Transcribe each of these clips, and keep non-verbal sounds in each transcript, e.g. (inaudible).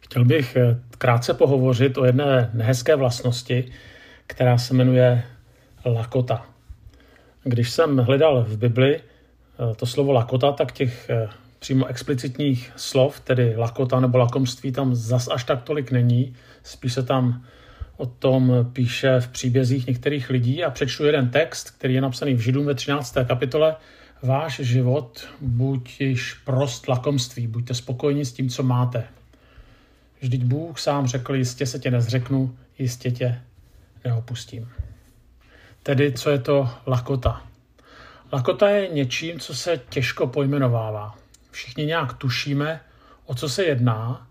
Chtěl bych eh, krátce pohovořit o jedné nehezké vlastnosti, která se jmenuje lakota. Když jsem hledal v Bibli eh, to slovo lakota, tak těch eh, přímo explicitních slov, tedy lakota nebo lakomství, tam zas až tak tolik není. Spíš se tam o tom píše v příbězích některých lidí a přečtu jeden text, který je napsaný v Židům ve 13. kapitole. Váš život buď již prost lakomství, buďte spokojeni s tím, co máte. Vždyť Bůh sám řekl, jistě se tě nezřeknu, jistě tě neopustím. Tedy, co je to lakota? Lakota je něčím, co se těžko pojmenovává. Všichni nějak tušíme, o co se jedná,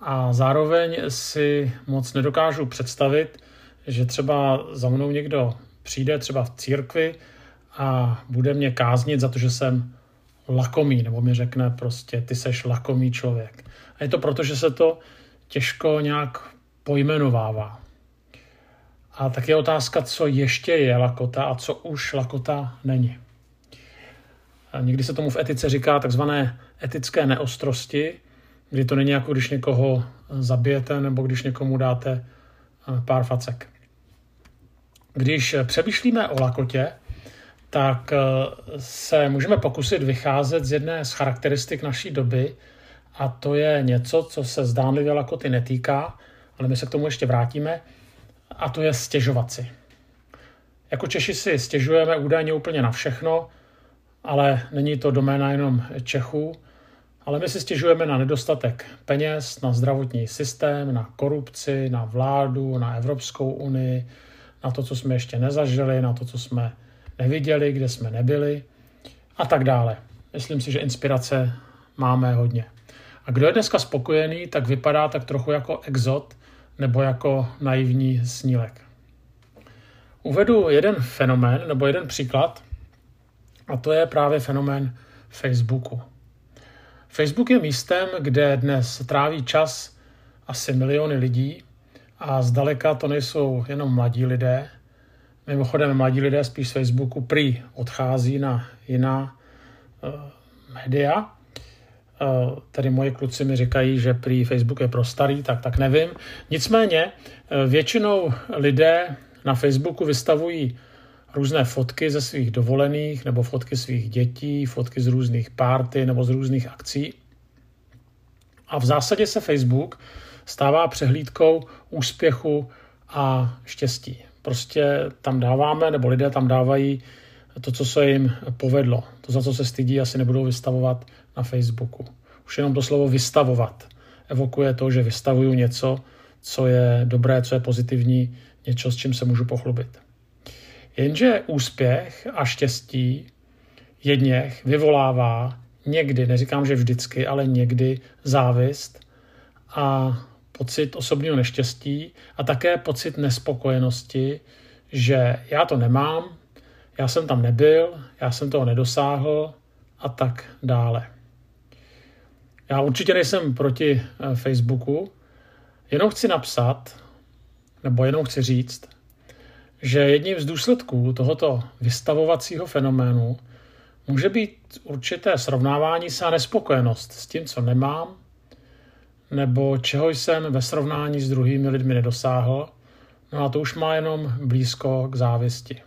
a zároveň si moc nedokážu představit, že třeba za mnou někdo přijde třeba v církvi a bude mě káznit za to, že jsem lakomý, nebo mi řekne prostě, ty seš lakomý člověk. A je to proto, že se to těžko nějak pojmenovává. A tak je otázka, co ještě je lakota a co už lakota není. A někdy se tomu v etice říká takzvané etické neostrosti, kdy to není jako když někoho zabijete nebo když někomu dáte eh, pár facek. Když přemýšlíme o lakotě, tak eh, se můžeme pokusit vycházet z jedné z charakteristik naší doby, a to je něco, co se zdánlivě lakoty netýká, ale my se k tomu ještě vrátíme, a to je stěžovat si. Jako Češi si stěžujeme údajně úplně na všechno, ale není to doména jenom Čechů, ale my si stěžujeme na nedostatek peněz, na zdravotní systém, na korupci, na vládu, na Evropskou unii, na to, co jsme ještě nezažili, na to, co jsme neviděli, kde jsme nebyli a tak dále. Myslím si, že inspirace máme hodně. A kdo je dneska spokojený, tak vypadá tak trochu jako exot nebo jako naivní snílek. Uvedu jeden fenomén nebo jeden příklad, a to je právě fenomén Facebooku. Facebook je místem, kde dnes tráví čas asi miliony lidí a zdaleka to nejsou jenom mladí lidé. Mimochodem, mladí lidé spíš z Facebooku prý odchází na jiná uh, média. Uh, tady moji kluci mi říkají, že prý Facebook je pro starý, tak tak nevím. Nicméně uh, většinou lidé na Facebooku vystavují různé fotky ze svých dovolených nebo fotky svých dětí, fotky z různých párty nebo z různých akcí. A v zásadě se Facebook stává přehlídkou úspěchu a štěstí. Prostě tam dáváme, nebo lidé tam dávají to, co se jim povedlo. To, za co se stydí, asi nebudou vystavovat na Facebooku. Už jenom to slovo vystavovat evokuje to, že vystavuju něco, co je dobré, co je pozitivní, něco, s čím se můžu pochlubit. Jenže úspěch a štěstí jedněch vyvolává někdy, neříkám, že vždycky, ale někdy závist a pocit osobního neštěstí a také pocit nespokojenosti, že já to nemám, já jsem tam nebyl, já jsem toho nedosáhl a tak dále. Já určitě nejsem proti eh, Facebooku, jenom chci napsat, nebo jenom chci říct, že jedním z důsledků tohoto vystavovacího fenoménu může být určité srovnávání se a nespokojenost s tím, co nemám, nebo čeho jsem ve srovnání s druhými lidmi nedosáhl, no a to už má jenom blízko k závisti.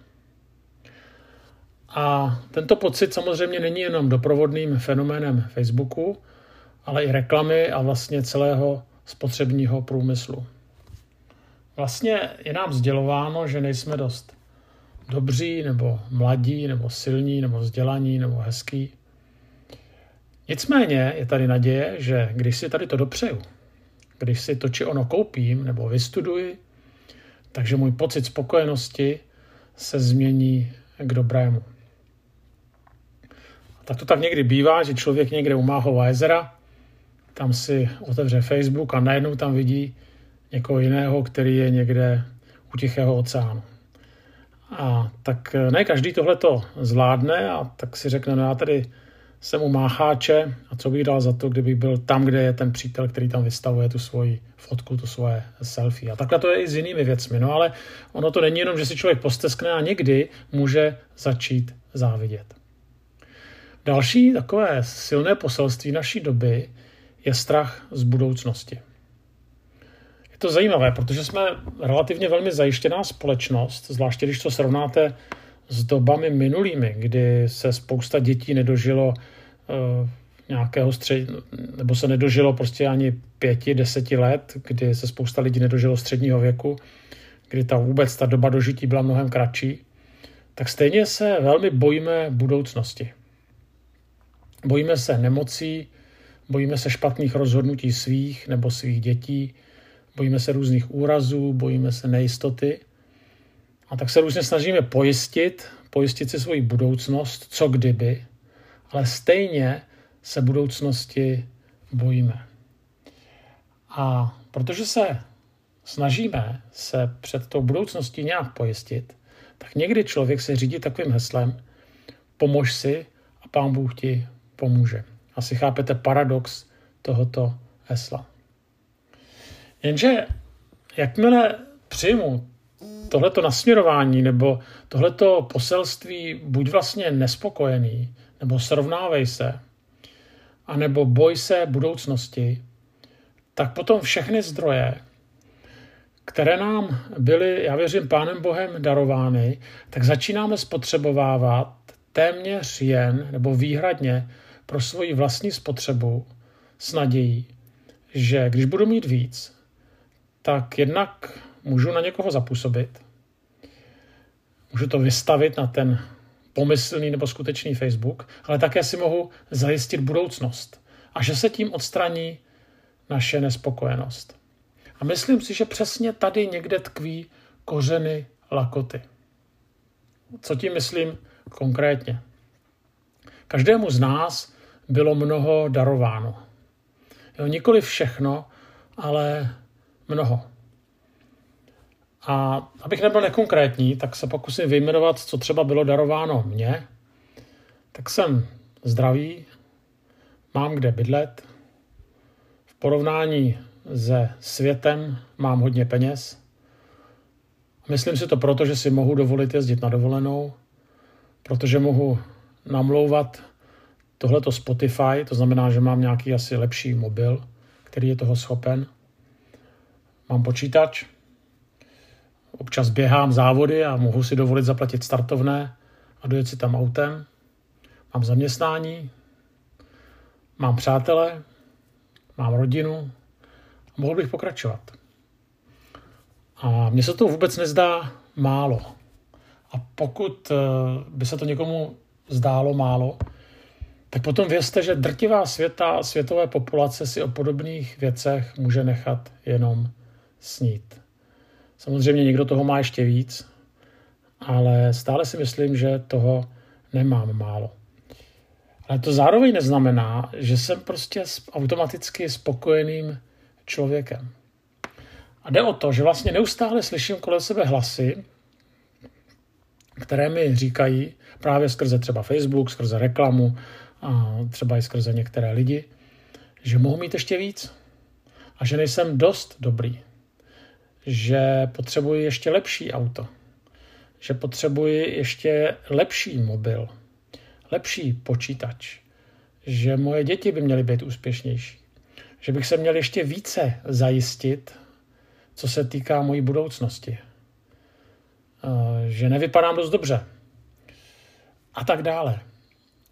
A tento pocit samozřejmě není jenom doprovodným fenoménem Facebooku, ale i reklamy a vlastně celého spotřebního průmyslu. Vlastně je nám sdělováno, že nejsme dost dobří, nebo mladí, nebo silní, nebo vzdělaní, nebo hezký. Nicméně je tady naděje, že když si tady to dopřeju, když si to či ono koupím nebo vystuduji, takže můj pocit spokojenosti se změní k dobrému. Tak to tak někdy bývá, že člověk někde u Máhova jezera, tam si otevře Facebook a najednou tam vidí někoho jiného, který je někde u Tichého oceánu. A tak eh, ne každý tohle to zvládne a tak si řekne, no já tady jsem u mácháče a co bych dal za to, kdybych byl tam, kde je ten přítel, který tam vystavuje tu svoji fotku, tu svoje selfie. A takhle to je i s jinými věcmi. No ale ono to není jenom, že si člověk posteskne a někdy může začít závidět. Další takové silné poselství naší doby je strach z budoucnosti. to zajímavé, protože jsme relativně velmi zajištěná společnost, zvláště když to srovnáte s dobami minulými, kdy se spousta dětí nedožilo uh, nějakého střed, nebo se nedožilo prostě ani pěti, deseti let, kdy se spousta lidí nedožilo středního věku, kdy ta vůbec ta doba dožití byla mnohem kratší, tak stejně se velmi bojíme budoucnosti. Bojíme se nemocí, bojíme se špatných rozhodnutí svých nebo svých dětí, bojíme se různých úrazů, bojíme se nejistoty. A tak se různě snažíme pojistit, pojistit si svoji budoucnost, co kdyby, ale stejně se budoucnosti bojíme. A protože se snažíme se před tou budoucností nějak pojistit, tak někdy člověk se řídí takovým heslem pomož si a pán Bůh ti pomůže. Asi chápete paradox tohoto hesla. Jenže jakmile přijmu tohleto nasměrování nebo tohleto poselství buď vlastně nespokojený, nebo srovnávej se, anebo boj se budoucnosti, tak potom všechny zdroje, které nám byly, já věřím, Pánem Bohem darovány, tak začínáme spotřebovávat téměř jen nebo výhradně pro svoji vlastní spotřebu s nadějí, že když budu mít víc, tak jednak můžu na někoho zapůsobit, můžu to vystavit na ten pomyslný nebo skutečný Facebook, ale také si mohu zajistit budoucnost a že se tím odstraní naše nespokojenost. A myslím si, že přesně tady někde tkví kořeny lakoty. Co tím myslím konkrétně? Každému z nás bylo mnoho darováno. Jo, nikoli všechno, ale mnoho. A abych nebyl nekonkrétní, tak se pokusím vyjmenovat, co třeba bylo darováno mně. Tak jsem zdravý, mám kde bydlet, v porovnání se světem mám hodně peněz. Myslím si to proto, že si mohu dovolit jezdit na dovolenou, protože mohu namlouvat tohleto Spotify, to znamená, že mám nějaký asi lepší mobil, který je toho schopen. Mám počítač, občas běhám závody a mohu si dovolit zaplatit startovné a dojet si tam autem. Mám zaměstnání, mám přátele, mám rodinu a mohl bych pokračovat. A mně se to vůbec nezdá málo. A pokud eh, by se to někomu zdálo málo, tak potom vězte, že drtivá světa, světové populace si o podobných věcech může nechat jenom snít. Samozřejmě někdo toho má ještě víc, ale stále si myslím, že toho nemám málo. Ale to zároveň neznamená, že jsem prostě automaticky spokojeným člověkem. A jde o to, že vlastně neustále slyším kolem sebe hlasy, které mi říkají právě skrze třeba Facebook, skrze reklamu, a třeba i skrze některé lidi, že mohu mít ještě víc a že nejsem dost dobrý, že potřebuji ještě lepší auto, že potřebuji ještě lepší mobil, lepší počítač, že moje děti by měly být úspěšnější, že bych se měl ještě více zajistit, co se týká mojí budoucnosti, že nevypadám dost dobře a tak dále.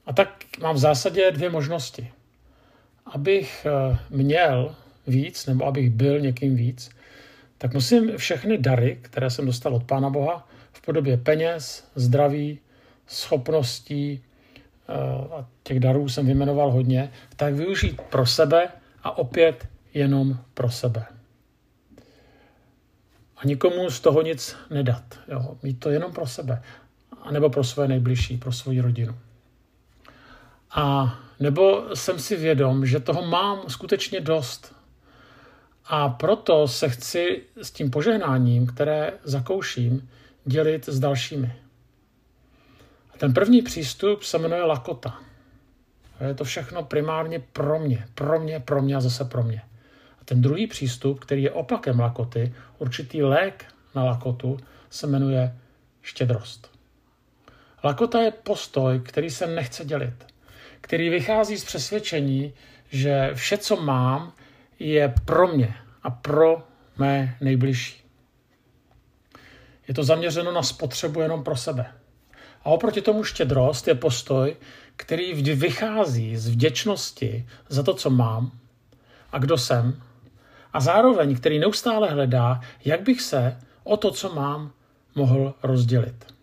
A tak mám v zásadě dvě možnosti. Abych eh, měl víc, nebo abych byl někým víc, tak musím všechny dary, které jsem dostal od Pána Boha, v podobě peněz, zdraví, schopností, eh, a těch darů jsem vyjmenoval hodně, tak využít pro sebe a opět jenom pro sebe. A nikomu z toho nic nedat. Jo? Mít to jenom pro sebe. A nebo pro své nejbližší, pro svoji rodinu. A nebo jsem si vědom, že toho mám skutečně dost. A proto se chci s tím požehnáním, které zakouším, dělit s dalšími. A ten první přístup se jmenuje lakota. Je to všechno primárně pro mě, pro mě, pro mě a zase pro mě. A ten druhý přístup, který je opakem lakoty, určitý lék na lakotu, se jmenuje štědrost. Lakota je postoj, který se nechce dělit který vychází z přesvědčení, že vše, co mám, je pro mě a pro mé nejbližší. Je to zaměřeno na spotřebu jenom pro sebe. A oproti tomu štědrost je postoj, který vychází z vděčnosti za to, co mám a kdo jsem, a zároveň který neustále hledá, jak bych se o to, co mám, mohl rozdělit.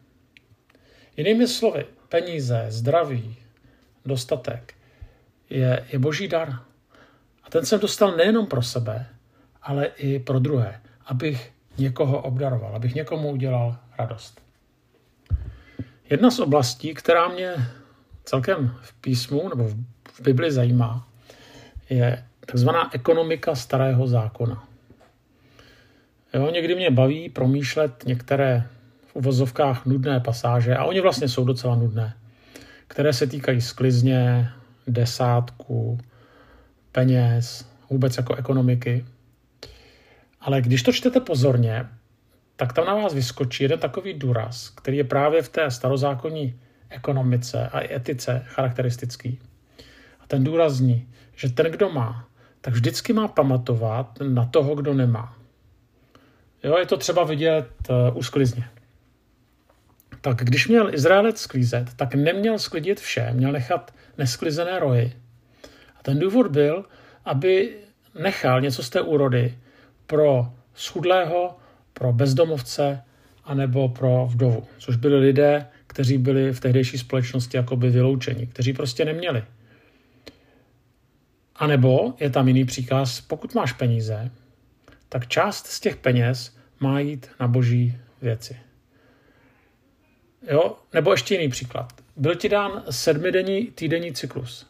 Jinými slovy, peníze, zdraví, dostatek je, je boží dar. A ten jsem dostal nejenom pro sebe, ale i pro druhé, abych někoho obdaroval, abych někomu udělal radost. Jedna z oblastí, která mě celkem v písmu nebo v Bibli zajímá, je takzvaná ekonomika starého zákona. Jo, někdy mě baví promýšlet některé v uvozovkách nudné pasáže, a oni vlastně jsou docela nudné, které se týkají sklizně, desátku, peněz, vůbec jako ekonomiky. Ale když to čtete pozorně, tak tam na vás vyskočí jeden takový důraz, který je právě v té starozákonní ekonomice a etice charakteristický. A ten důraz zní, že ten, kdo má, tak vždycky má pamatovat na toho, kdo nemá. Jo, je to třeba vidět uh, u sklizně. Tak když měl Izraelec sklízet, tak neměl sklidit vše, měl nechat nesklizené rohy. A ten důvod byl, aby nechal něco z té úrody pro schudlého, pro bezdomovce anebo pro vdovu, což byli lidé, kteří byli v tehdejší společnosti jakoby vyloučeni, kteří prostě neměli. A nebo je tam jiný příkaz, pokud máš peníze, tak část z těch peněz má jít na boží věci. Jo? Nebo ještě jiný příklad. Byl ti dán sedmidenní týdenní cyklus.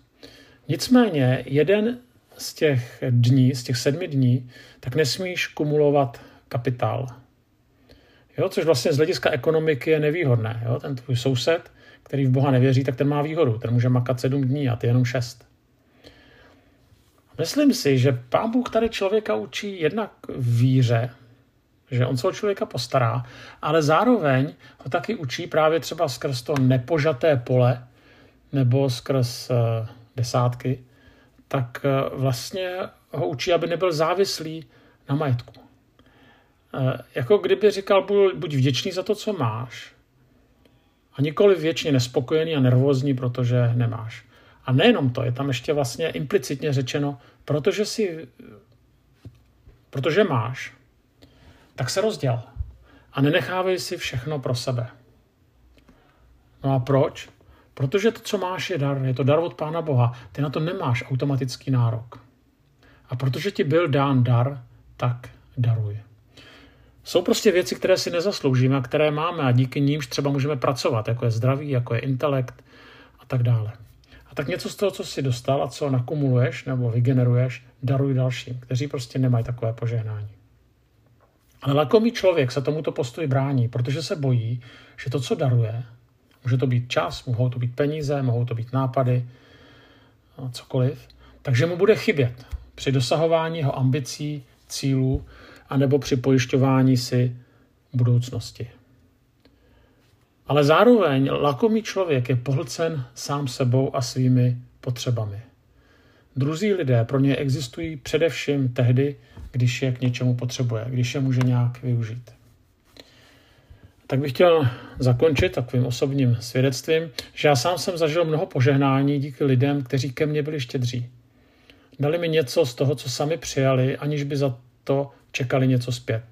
Nicméně jeden z těch dní, z těch sedmi dní, tak nesmíš kumulovat kapitál. Jo, což vlastně z hlediska ekonomiky je nevýhodné. Jo? Ten tvůj soused, který v Boha nevěří, tak ten má výhodu. Ten může makat sedm dní a ty jenom šest. Myslím si, že pán Bůh tady člověka učí jednak víře, že on se o člověka postará, ale zároveň ho taky učí právě třeba skrz to nepožaté pole nebo skrz uh, desátky, tak uh, vlastně ho učí, aby nebyl závislý na majetku. Uh, jako kdyby říkal, buď vděčný za to, co máš, a nikoli věčně nespokojený a nervózní, protože nemáš. A nejenom to, je tam ještě vlastně implicitně řečeno, protože si, protože máš, tak se rozděl a nenechávej si všechno pro sebe. No a proč? Protože to, co máš, je dar. Je to dar od Pána Boha. Ty na to nemáš automatický nárok. A protože ti byl dán dar, tak daruj. Jsou prostě věci, které si nezasloužíme a které máme a díky nímž třeba můžeme pracovat, jako je zdraví, jako je intelekt a tak dále. A tak něco z toho, co jsi dostal a co nakumuluješ nebo vygeneruješ, daruj dalším, kteří prostě nemají takové požehnání. Ale lakomý člověk se tomuto postoji brání, protože se bojí, že to, co daruje, může to být čas, mohou to být peníze, mohou to být nápady, cokoliv, takže mu bude chybět při dosahování jeho ambicí, cílů, anebo při pojišťování si budoucnosti. Ale zároveň lakomý člověk je pohlcen sám sebou a svými potřebami. Druzí lidé pro ně existují především tehdy, když je k něčemu potřebuje, když je může nějak využít. Tak bych chtěl zakončit takovým osobním svědectvím, že já sám jsem zažil mnoho požehnání díky lidem, kteří ke mně byli štědří. Dali mi něco z toho, co sami přijali, aniž by za to čekali něco zpět.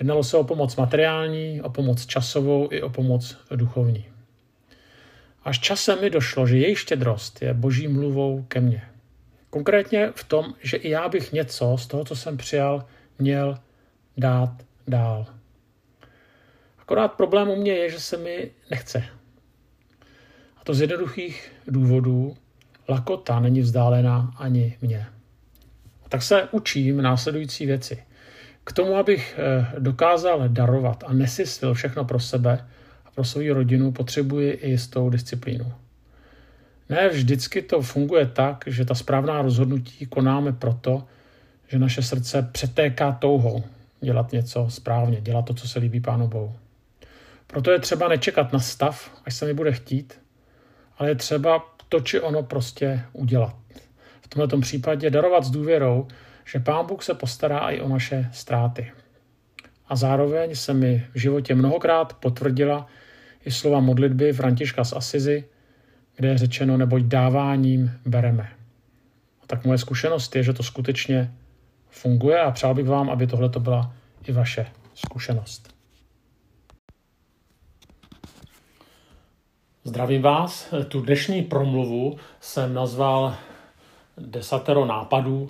Jednalo se o pomoc materiální, o pomoc časovou i o pomoc duchovní. Až časem mi došlo, že její štědrost je boží mluvou ke mně. Konkrétně v tom, že i já bych něco z toho, co jsem přijal, měl dát dál. Akorát problém u mě je, že se mi nechce. A to z jednoduchých důvodů. Lakota není vzdálená ani mě. Tak se učím následující věci. K tomu, abych eh, dokázal darovat a nesyslil všechno pro sebe a pro svou rodinu, potřebuji i jistou disciplínu. Ne vždycky to funguje tak, že ta správná rozhodnutí konáme proto, že naše srdce přetéká touhou dělat něco správně, dělat to, co se líbí Pánu Bohu. Proto je třeba nečekat na stav, až se mi bude chtít, ale je třeba to či ono prostě udělat. V tomto případě darovat s důvěrou, že Pán Bůh se postará i o naše ztráty. A zároveň se mi v životě mnohokrát potvrdila i slova modlitby Františka z Asizi, kde je řečeno, neboť dáváním bereme. A tak moje zkušenost je, že to skutečně funguje a přál bych vám, aby tohle to byla i vaše zkušenost. Zdravím vás. Tu dnešní promluvu jsem nazval desatero nápadů,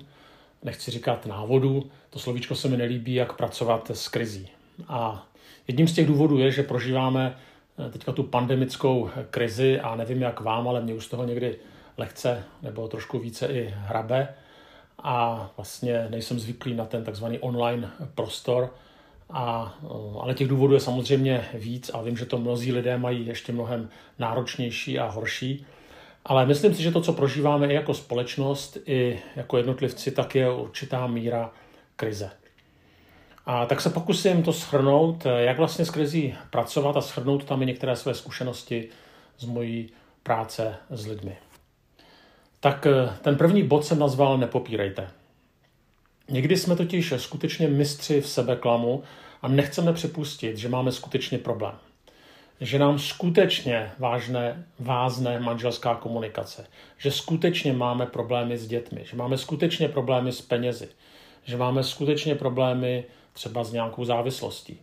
nechci říkat návodů, to slovíčko se mi nelíbí, jak pracovat s krizí. A jedním z těch důvodů je, že prožíváme teďka tu pandemickou krizi a nevím jak vám, ale mě už toho někdy lehce nebo trošku více i hrabe a vlastně nejsem zvyklý na ten takzvaný online prostor, a, ale těch důvodů je samozřejmě víc a vím, že to mnozí lidé mají ještě mnohem náročnější a horší. Ale myslím si, že to, co prožíváme i jako společnost, i jako jednotlivci, tak je určitá míra krize. A tak se pokusím to schrnout, jak vlastně s krizí pracovat a schrnout tam i některé své zkušenosti z mojí práce s lidmi. Tak eh, ten první bod jsem nazval nepopírejte. Někdy jsme totiž skutečně mistři v sebeklamu a nechceme připustit, že máme skutečně problém. Že nám skutečně vážné, vázne manželská komunikace. Že skutečně máme problémy s dětmi. Že máme skutečně problémy s penězi. Že máme skutečně problémy třeba s nějakou závislostí.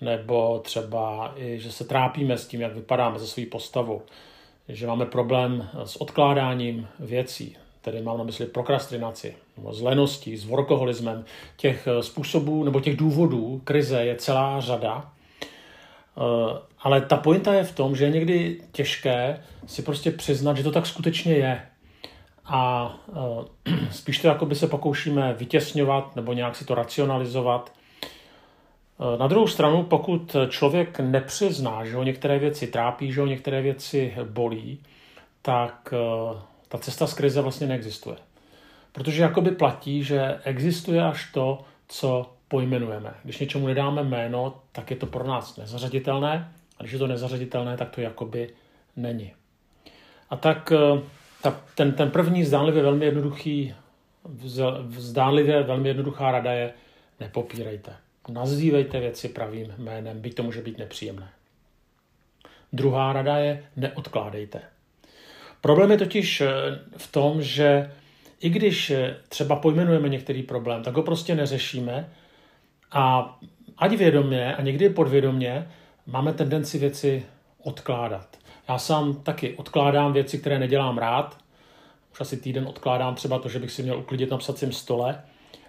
Nebo třeba i, že se trápíme s tím, jak vypadáme ze své postavou že máme problém s odkládáním věcí, tedy mám na mysli prokrastinaci, nebo s leností, s workoholismem. Těch eh, způsobů nebo těch důvodů krize je celá řada, eh, ale ta pointa je v tom, že je někdy těžké si prostě přiznat, že to tak skutečně je. A eh, (clears throat) spíš to jako by se pokoušíme vytěsňovat nebo nějak si to racionalizovat – na druhou stranu, pokud člověk nepřizná, že ho některé věci trápí, že ho některé věci bolí, tak eh, ta cesta z krize vlastně neexistuje. Protože jakoby platí, že existuje až to, co pojmenujeme. Když něčemu nedáme jméno, tak je to pro nás nezařaditelné, a když je to nezařaditelné, tak to jakoby není. A tak eh, ta, ten, ten první zdánlivě velmi jednoduchý, zdánlivě velmi jednoduchá rada je nepopírejte. Nazývejte věci pravým jménem, byť to může být nepříjemné. Druhá rada je neodkládejte. Problém je totiž eh, v tom, že i když eh, třeba pojmenujeme některý problém, tak ho prostě neřešíme a ať vědomě a někdy podvědomě máme tendenci věci odkládat. Já sám taky odkládám věci, které nedělám rád. Už asi týden odkládám třeba to, že bych si měl uklidit na psacím stole,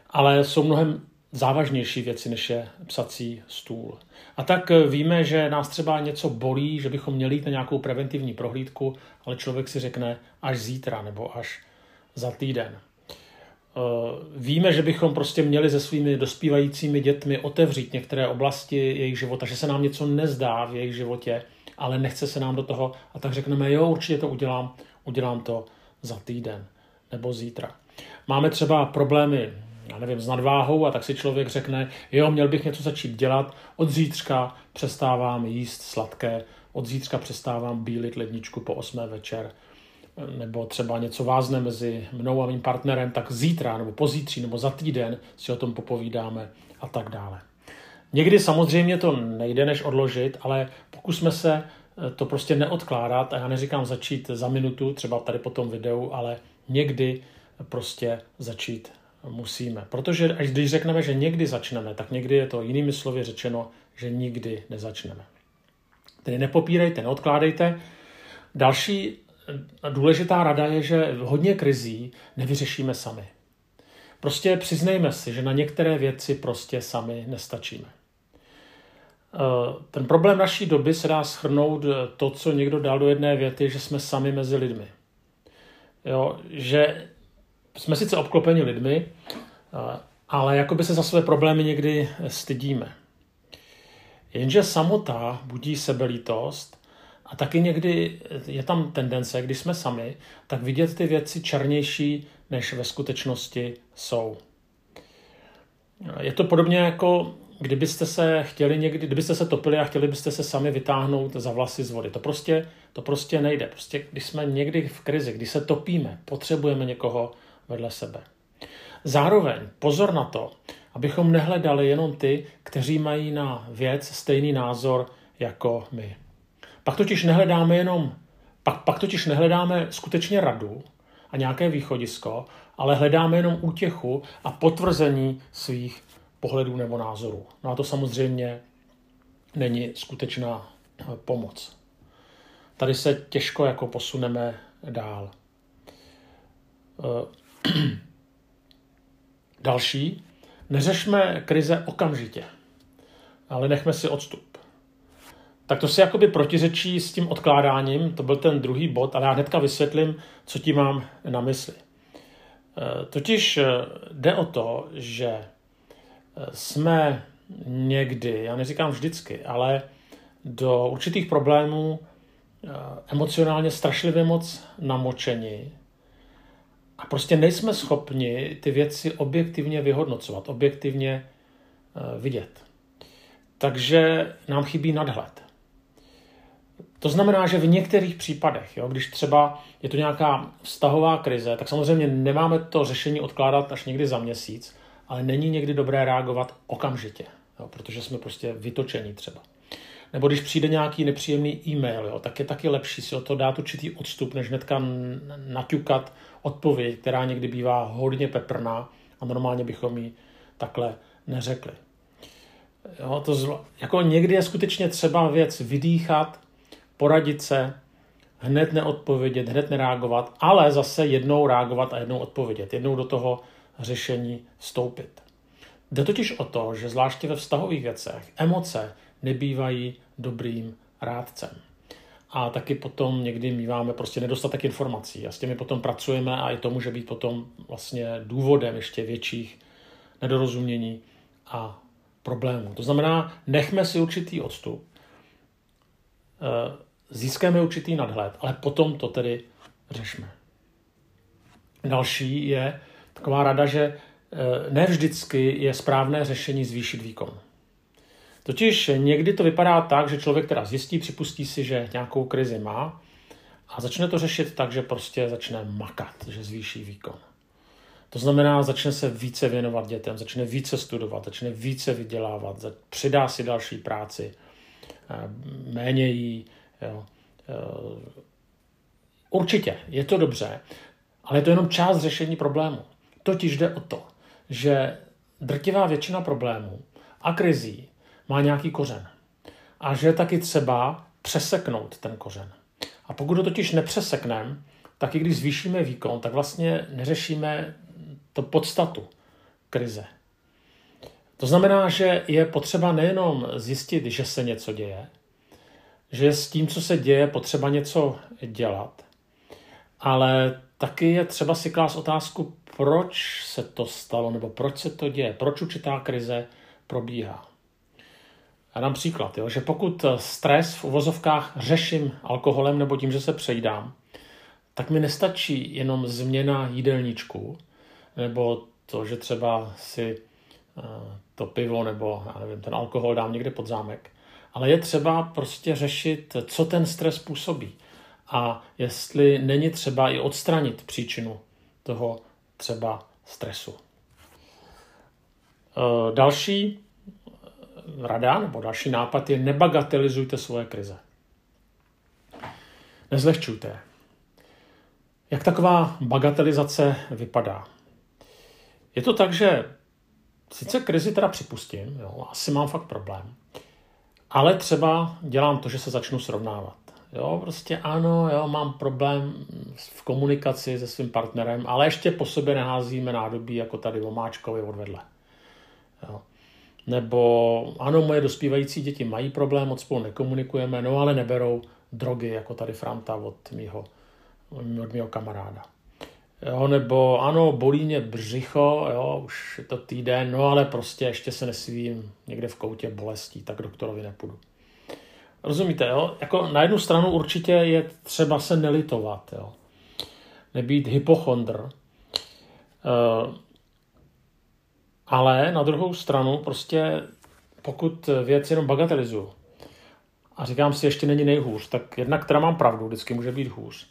ale jsou mnohem závažnější věci, než je psací stůl. A tak eh, víme, že nás třeba něco bolí, že bychom měli jít na nějakou preventivní prohlídku, ale člověk si řekne až zítra nebo až za týden. Eh, víme, že bychom prostě měli se svými dospívajícími dětmi otevřít některé oblasti jejich života, že se nám něco nezdá v jejich životě, ale nechce se nám do toho a tak řekneme, jo, určitě to udělám, udělám to za týden nebo zítra. Máme třeba problémy já nevím, s nadváhou a tak si člověk řekne, jo, měl bych něco začít dělat, od zítřka přestávám jíst sladké, od zítřka přestávám bílit ledničku po 8 večer, nebo třeba něco vázne mezi mnou a mým partnerem, tak zítra nebo pozítří nebo za týden si o tom popovídáme a tak dále. Někdy samozřejmě to nejde než odložit, ale pokusme se to prostě neodkládat a já neříkám začít za minutu, třeba tady po tom videu, ale někdy prostě začít musíme. Protože až když řekneme, že někdy začneme, tak někdy je to jinými slovy řečeno, že nikdy nezačneme. Tedy nepopírejte, neodkládejte. Další důležitá rada je, že hodně krizí nevyřešíme sami. Prostě přiznejme si, že na některé věci prostě sami nestačíme. Eh, ten problém naší doby se dá schrnout to, co někdo dal do jedné věty, že jsme sami mezi lidmi. Jo, že jsme sice obklopeni lidmi, ale jako by se za své problémy někdy stydíme. Jenže samota budí sebelítost a taky někdy je tam tendence, když jsme sami, tak vidět ty věci černější, než ve skutečnosti jsou. Je to podobně jako kdybyste se chtěli někdy, kdybyste se topili a chtěli byste se sami vytáhnout za vlasy z vody. To prostě, to prostě nejde. Prostě, když jsme někdy v krizi, když se topíme, potřebujeme někoho vedle sebe. zároveň pozor na to, abychom nehledali jenom ty, kteří mají na věc stejný názor jako my. Pak totiž nehledáme jenom, pak, pak totiž nehledáme skutečně radu a nějaké východisko, ale hledáme jenom útěchu a potvrzení svých pohledů nebo názorů. No a to samozřejmě není skutečná pomoc. Tady se těžko jako posuneme dál. Eh, (clears throat) další. Neřešme krize okamžitě, ale nechme si odstup. Tak to si jakoby protiřečí s tím odkládáním, to byl ten druhý bod, ale já hnedka vysvětlím, co tím mám na mysli. Eh, totiž eh, jde o to, že jsme někdy, já neříkám vždycky, ale do určitých problémů emocionálně strašlivě moc namočeni a prostě nejsme schopni ty věci objektivně vyhodnocovat, objektivně eh, vidět. Takže nám chybí nadhled. To znamená, že v některých případech, jo, když třeba je to nějaká vztahová krize, tak samozřejmě nemáme to řešení odkládat až někdy za měsíc, ale není někdy dobré reagovat okamžitě, jo, protože jsme prostě vytočení třeba. Nebo když přijde nějaký nepříjemný e-mail, jo, tak je taky lepší si o to dát určitý odstup, než hnedka naťukat odpověď, která někdy bývá hodně peprná a normálně bychom ji takhle neřekli. Jo, to zlo, jako někdy je skutečně třeba věc vydýchat, poradit se, hned neodpovědět, hned nereagovat, ale zase jednou reagovat a jednou odpovědět, jednou do toho řešení vstoupit. Jde totiž o to, že zvláště ve vztahových věcech emoce nebývají dobrým rádcem. A taky potom někdy míváme prostě nedostatek informací a s těmi potom pracujeme a i to může být potom vlastně důvodem ještě větších nedorozumění a problémů. To znamená, nechme si určitý odstup, eh, získáme určitý nadhled, ale potom to tedy řešme. Další je taková rada, že eh, ne vždycky je správné řešení zvýšit výkon. Totiž někdy to vypadá tak, že člověk teda zjistí, připustí si, že nějakou krizi má a začne to řešit tak, že prostě začne makat, že zvýší výkon. To znamená, začne se více věnovat dětem, začne více studovat, začne více vydělávat, přidá si další práci, eh, méně jí. Jo. Eh, určitě, je to dobře, ale je to jenom část řešení problému. Totiž jde o to, že drtivá většina problémů a krizí má nějaký kořen. A že je taky třeba přeseknout ten kořen. A pokud ho totiž nepřesekneme, tak i když zvýšíme výkon, tak vlastně neřešíme to podstatu krize. To znamená, že je potřeba nejenom zjistit, že se něco děje, že s tím, co se děje, potřeba něco dělat, ale taky je třeba si klást otázku, proč se to stalo, nebo proč se to děje, proč určitá krize probíhá. Já dám příklad, jo, že pokud stres v uvozovkách řeším alkoholem nebo tím, že se přejdám, tak mi nestačí jenom změna jídelníčku, nebo to, že třeba si eh, to pivo nebo já nevím, ten alkohol dám někde pod zámek. Ale je třeba prostě řešit, co ten stres působí. A jestli není třeba i odstranit příčinu toho třeba stresu. Eh, další rada nebo další nápad je nebagatelizujte svoje krize. Nezlehčujte Jak taková bagatelizace vypadá? Je to tak, že sice krizi teda připustím, jo, asi mám fakt problém, ale třeba dělám to, že se začnu srovnávat. Jo, prostě ano, jo, mám problém v komunikaci se svým partnerem, ale ještě po sobě neházíme nádobí jako tady omáčkovi odvedle. Jo. Nebo ano, moje dospívající děti mají problém, moc spolu nekomunikujeme, no ale neberou drogy, jako tady Franta od mýho, od mýho kamaráda. Jo, nebo ano, bolí mě břicho, jo, už je to týden, no ale prostě ještě se nesvím někde v koutě bolestí, tak doktorovi nepůjdu. Rozumíte, jo? Jako na jednu stranu určitě je třeba se nelitovat, jo? Nebýt hypochondr. Uh, ale na druhou stranu prostě pokud věc jenom bagatelizuju a říkám si, ještě není nejhůř, tak jednak teda mám pravdu, vždycky může být hůř,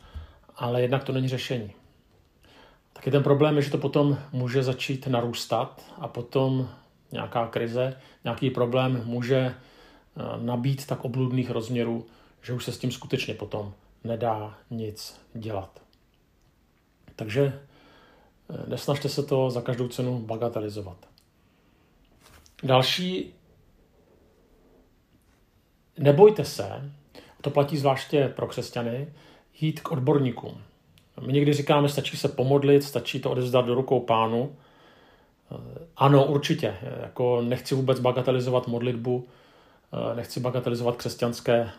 ale jednak to není řešení. Tak Taky ten problém je, že to potom může začít narůstat a potom nějaká krize, nějaký problém může eh, nabít tak obludných rozměrů, že už se s tím skutečně potom nedá nic dělat. Takže nesnažte se to za každou cenu bagatelizovat. Další, nebojte se, to platí zvláště pro křesťany, jít k odborníkům. My někdy říkáme, stačí se pomodlit, stačí to odevzdat do rukou pánu. Ano, určitě. Jako nechci vůbec bagatelizovat modlitbu, nechci bagatelizovat křesťanské eh,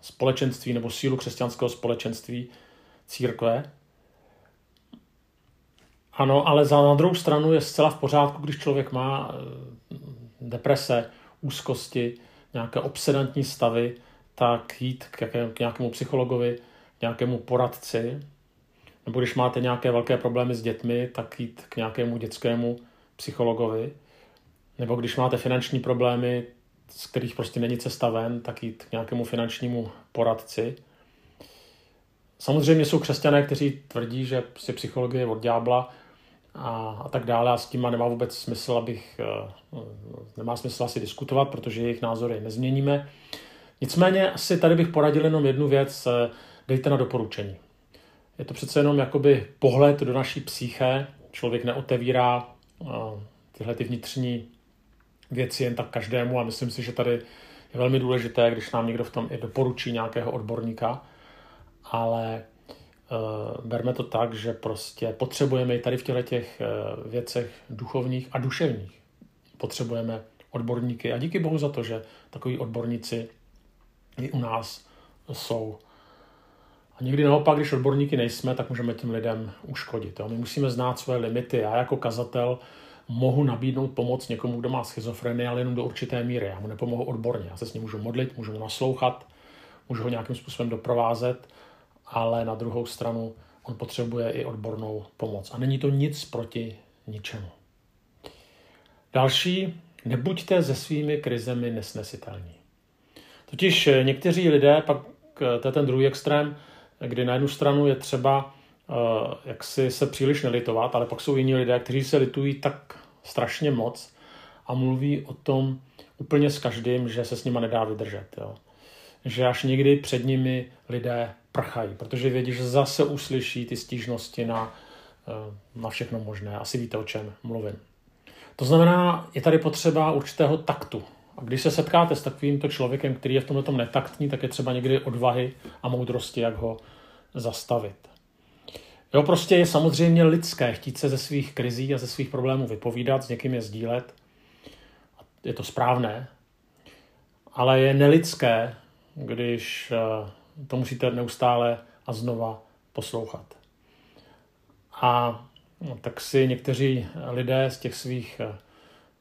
společenství nebo sílu křesťanského společenství církve. Ano, ale za na druhou stranu je zcela v pořádku, když člověk má eh, deprese, úzkosti, nějaké obsedantní stavy, tak jít k, jaké, k nějakému psychologovi, nějakému poradci, nebo když máte nějaké velké problémy s dětmi, tak jít k nějakému dětskému psychologovi, nebo když máte finanční problémy, z kterých prostě není cesta ven, tak jít k nějakému finančnímu poradci. Samozřejmě jsou křesťané, kteří tvrdí, že prostě psychologie je od ďábla a, a tak dále a s tím nemá vůbec smysl, abych, eh, nemá smysl asi diskutovat, protože jejich názory nezměníme. Nicméně asi tady bych poradil jenom jednu věc, eh, dejte na doporučení. Je to přece jenom jakoby pohled do naší psyché. Člověk neotevírá eh, tyhle ty vnitřní věci jen tak každému a myslím si, že tady je velmi důležité, když nám někdo v tom i doporučí nějakého odborníka, ale berme to tak, že prostě potřebujeme i tady v těchto těch uh, věcech duchovních a duševních. Potřebujeme odborníky a díky bohu za to, že takový odborníci i u nás jsou. A někdy naopak, když odborníky nejsme, tak můžeme tím lidem uškodit. Jo? My musíme znát svoje limity. Já jako kazatel mohu nabídnout pomoc někomu, kdo má schizofrenii, ale jenom do určité míry. Já mu nepomohu odborně. Já se s ním můžu modlit, můžu mu naslouchat, můžu ho nějakým způsobem doprovázet, ale na druhou stranu on potřebuje i odbornou pomoc. A není to nic proti ničemu. Další, nebuďte se svými krizemi nesnesitelní. Totiž eh, někteří lidé, pak eh, to je ten druhý extrém, kdy na jednu stranu je třeba eh, jak si se příliš nelitovat, ale pak jsou jiní lidé, kteří se litují tak strašně moc a mluví o tom úplně s každým, že se s nima nedá vydržet. Jo. Že až někdy před nimi lidé prchají, protože vědí, že zase uslyší ty stížnosti na, na všechno možné. Asi víte, o čem mluvím. To znamená, je tady potřeba určitého taktu, a když se setkáte s takovýmto člověkem, který je v tomhle netaktní, tak je třeba někdy odvahy a moudrosti, jak ho zastavit. Jo, prostě je samozřejmě lidské chtít se ze svých krizí a ze svých problémů vypovídat, s někým je sdílet. Je to správné. Ale je nelidské, když eh, to musíte neustále a znova poslouchat. A no, tak si někteří lidé z těch svých eh,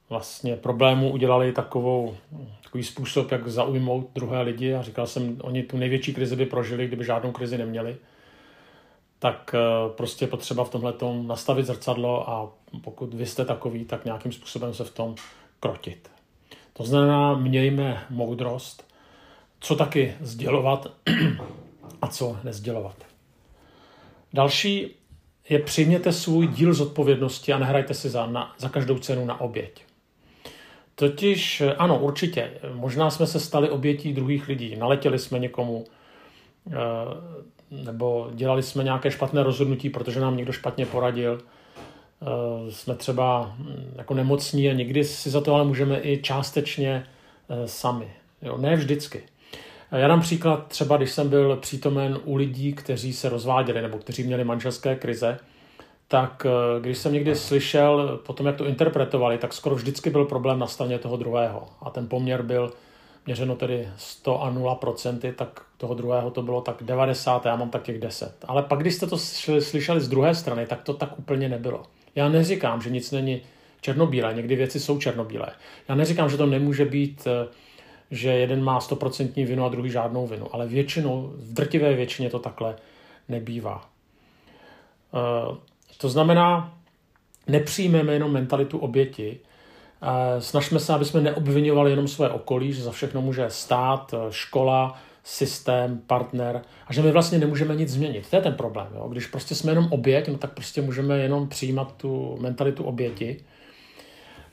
vlastně problémů udělali takovou, takový způsob, jak zaujmout druhé lidi a říkal jsem, oni tu největší krizi by prožili, kdyby žádnou krizi neměli. Tak eh, prostě potřeba v tomhle nastavit zrcadlo a pokud vy jste takový, tak nějakým způsobem se v tom krotit. To znamená, mějme moudrost, co taky sdělovat (clears throat) a co nezdělovat. Další je přijměte svůj díl zodpovědnosti a nehrajte si za, na, za každou cenu na oběť. Totiž, ano, určitě. Možná jsme se stali obětí druhých lidí. Naletěli jsme někomu, eh, nebo dělali jsme nějaké špatné rozhodnutí, protože nám někdo špatně poradil. Eh, jsme třeba hm, jako nemocní a někdy si za to ale můžeme i částečně eh, sami. Jo, ne vždycky. Já dám příklad třeba, když jsem byl přítomen u lidí, kteří se rozváděli nebo kteří měli manželské krize, tak eh, když jsem někdy slyšel potom, jak to interpretovali, tak skoro vždycky byl problém na straně toho druhého. A ten poměr byl měřeno tedy 100 a 0 procenty, tak toho druhého to bylo tak 90, já mám tak těch 10. Ale pak, když jste to slyšeli z druhé strany, tak to tak úplně nebylo. Já neříkám, že nic není černobílé, někdy věci jsou černobílé. Já neříkám, že to nemůže být, eh, že jeden má 100% vinu a druhý žádnou vinu, ale většinou, v drtivé většině to takhle nebývá. Eh, to znamená, nepřijmeme jenom mentalitu oběti, snažme se, aby jsme neobvinovali jenom své okolí, že za všechno může stát, škola, systém, partner a že my vlastně nemůžeme nic změnit. To je ten problém. Jo? Když prostě jsme jenom oběť, no tak prostě můžeme jenom přijímat tu mentalitu oběti.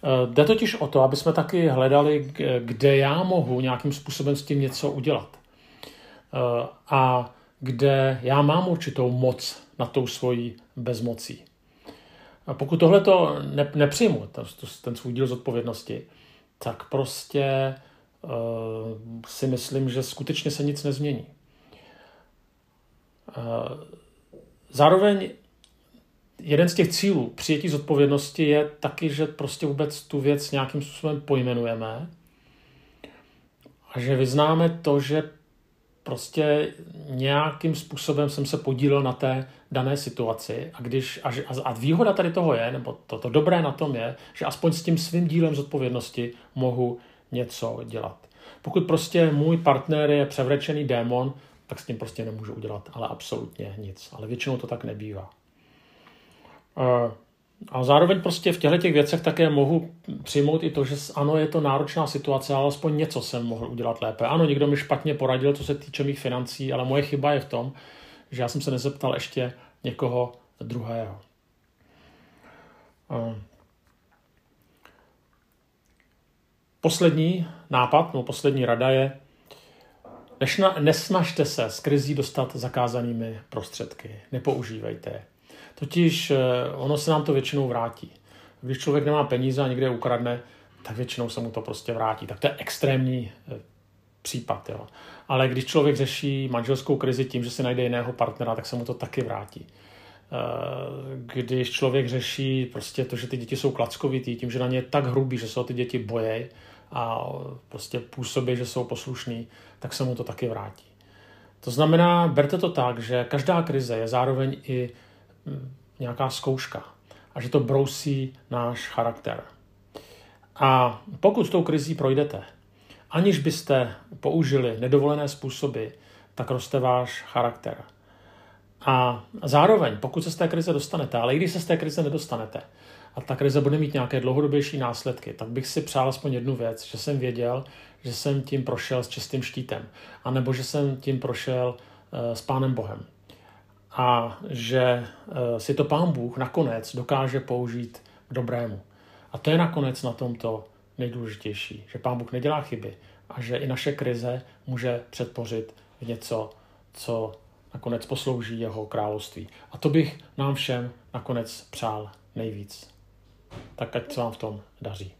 Eh, jde totiž o to, aby jsme taky hledali, kde já mohu nějakým způsobem s tím něco udělat. Eh, a kde já mám určitou moc na tou svojí bezmocí. A pokud tohle to ne, nepřijmu, ten svůj díl zodpovědnosti, tak prostě uh, si myslím, že skutečně se nic nezmění. Zároveň jeden z těch cílů přijetí zodpovědnosti je taky, že prostě vůbec tu věc nějakým způsobem pojmenujeme a že vyznáme to, že prostě nějakým způsobem jsem se podílel na té dané situaci a, když, a, a výhoda tady toho je, nebo to, to dobré na tom je, že aspoň s tím svým dílem zodpovědnosti mohu něco dělat. Pokud prostě můj partner je převrečený démon, tak s tím prostě nemůžu udělat, ale absolutně nic. Ale většinou to tak nebývá. A zároveň prostě v těchto těch věcech také mohu přijmout i to, že ano, je to náročná situace, ale alespoň něco jsem mohl udělat lépe. Ano, někdo mi špatně poradil, co se týče mých financí, ale moje chyba je v tom, že já jsem se nezeptal ještě někoho druhého. Poslední nápad, no poslední rada je, nesnažte se z krizí dostat zakázanými prostředky. Nepoužívejte je. Totiž eh, ono se nám to většinou vrátí. Když člověk nemá peníze a někde je ukradne, tak většinou se mu to prostě vrátí. Tak to je extrémní eh, případ. Jo. Ale když člověk řeší manželskou krizi tím, že si najde jiného partnera, tak se mu to taky vrátí. Eh, když člověk řeší prostě to, že ty děti jsou klackovitý, tím, že na ně je tak hrubý, že se o ty děti bojí a prostě působí, že jsou poslušný, tak se mu to taky vrátí. To znamená, berte to tak, že každá krize je zároveň i nějaká zkouška a že to brousí náš charakter. A pokud s tou krizí projdete, aniž byste použili nedovolené způsoby, tak roste váš charakter. A zároveň, pokud se z té krize dostanete, ale i když se z té krize nedostanete, a ta krize bude mít nějaké dlouhodobější následky, tak bych si přál aspoň jednu věc, že jsem věděl, že jsem tím prošel s čistým štítem, anebo že jsem tím prošel uh, s Pánem Bohem a že eh, si to pán Bůh nakonec dokáže použít k dobrému. A to je nakonec na tomto nejdůležitější, že pán Bůh nedělá chyby a že i naše krize může předpořit v něco, co nakonec poslouží jeho království. A to bych nám všem nakonec přál nejvíc. Tak ať se vám v tom daří.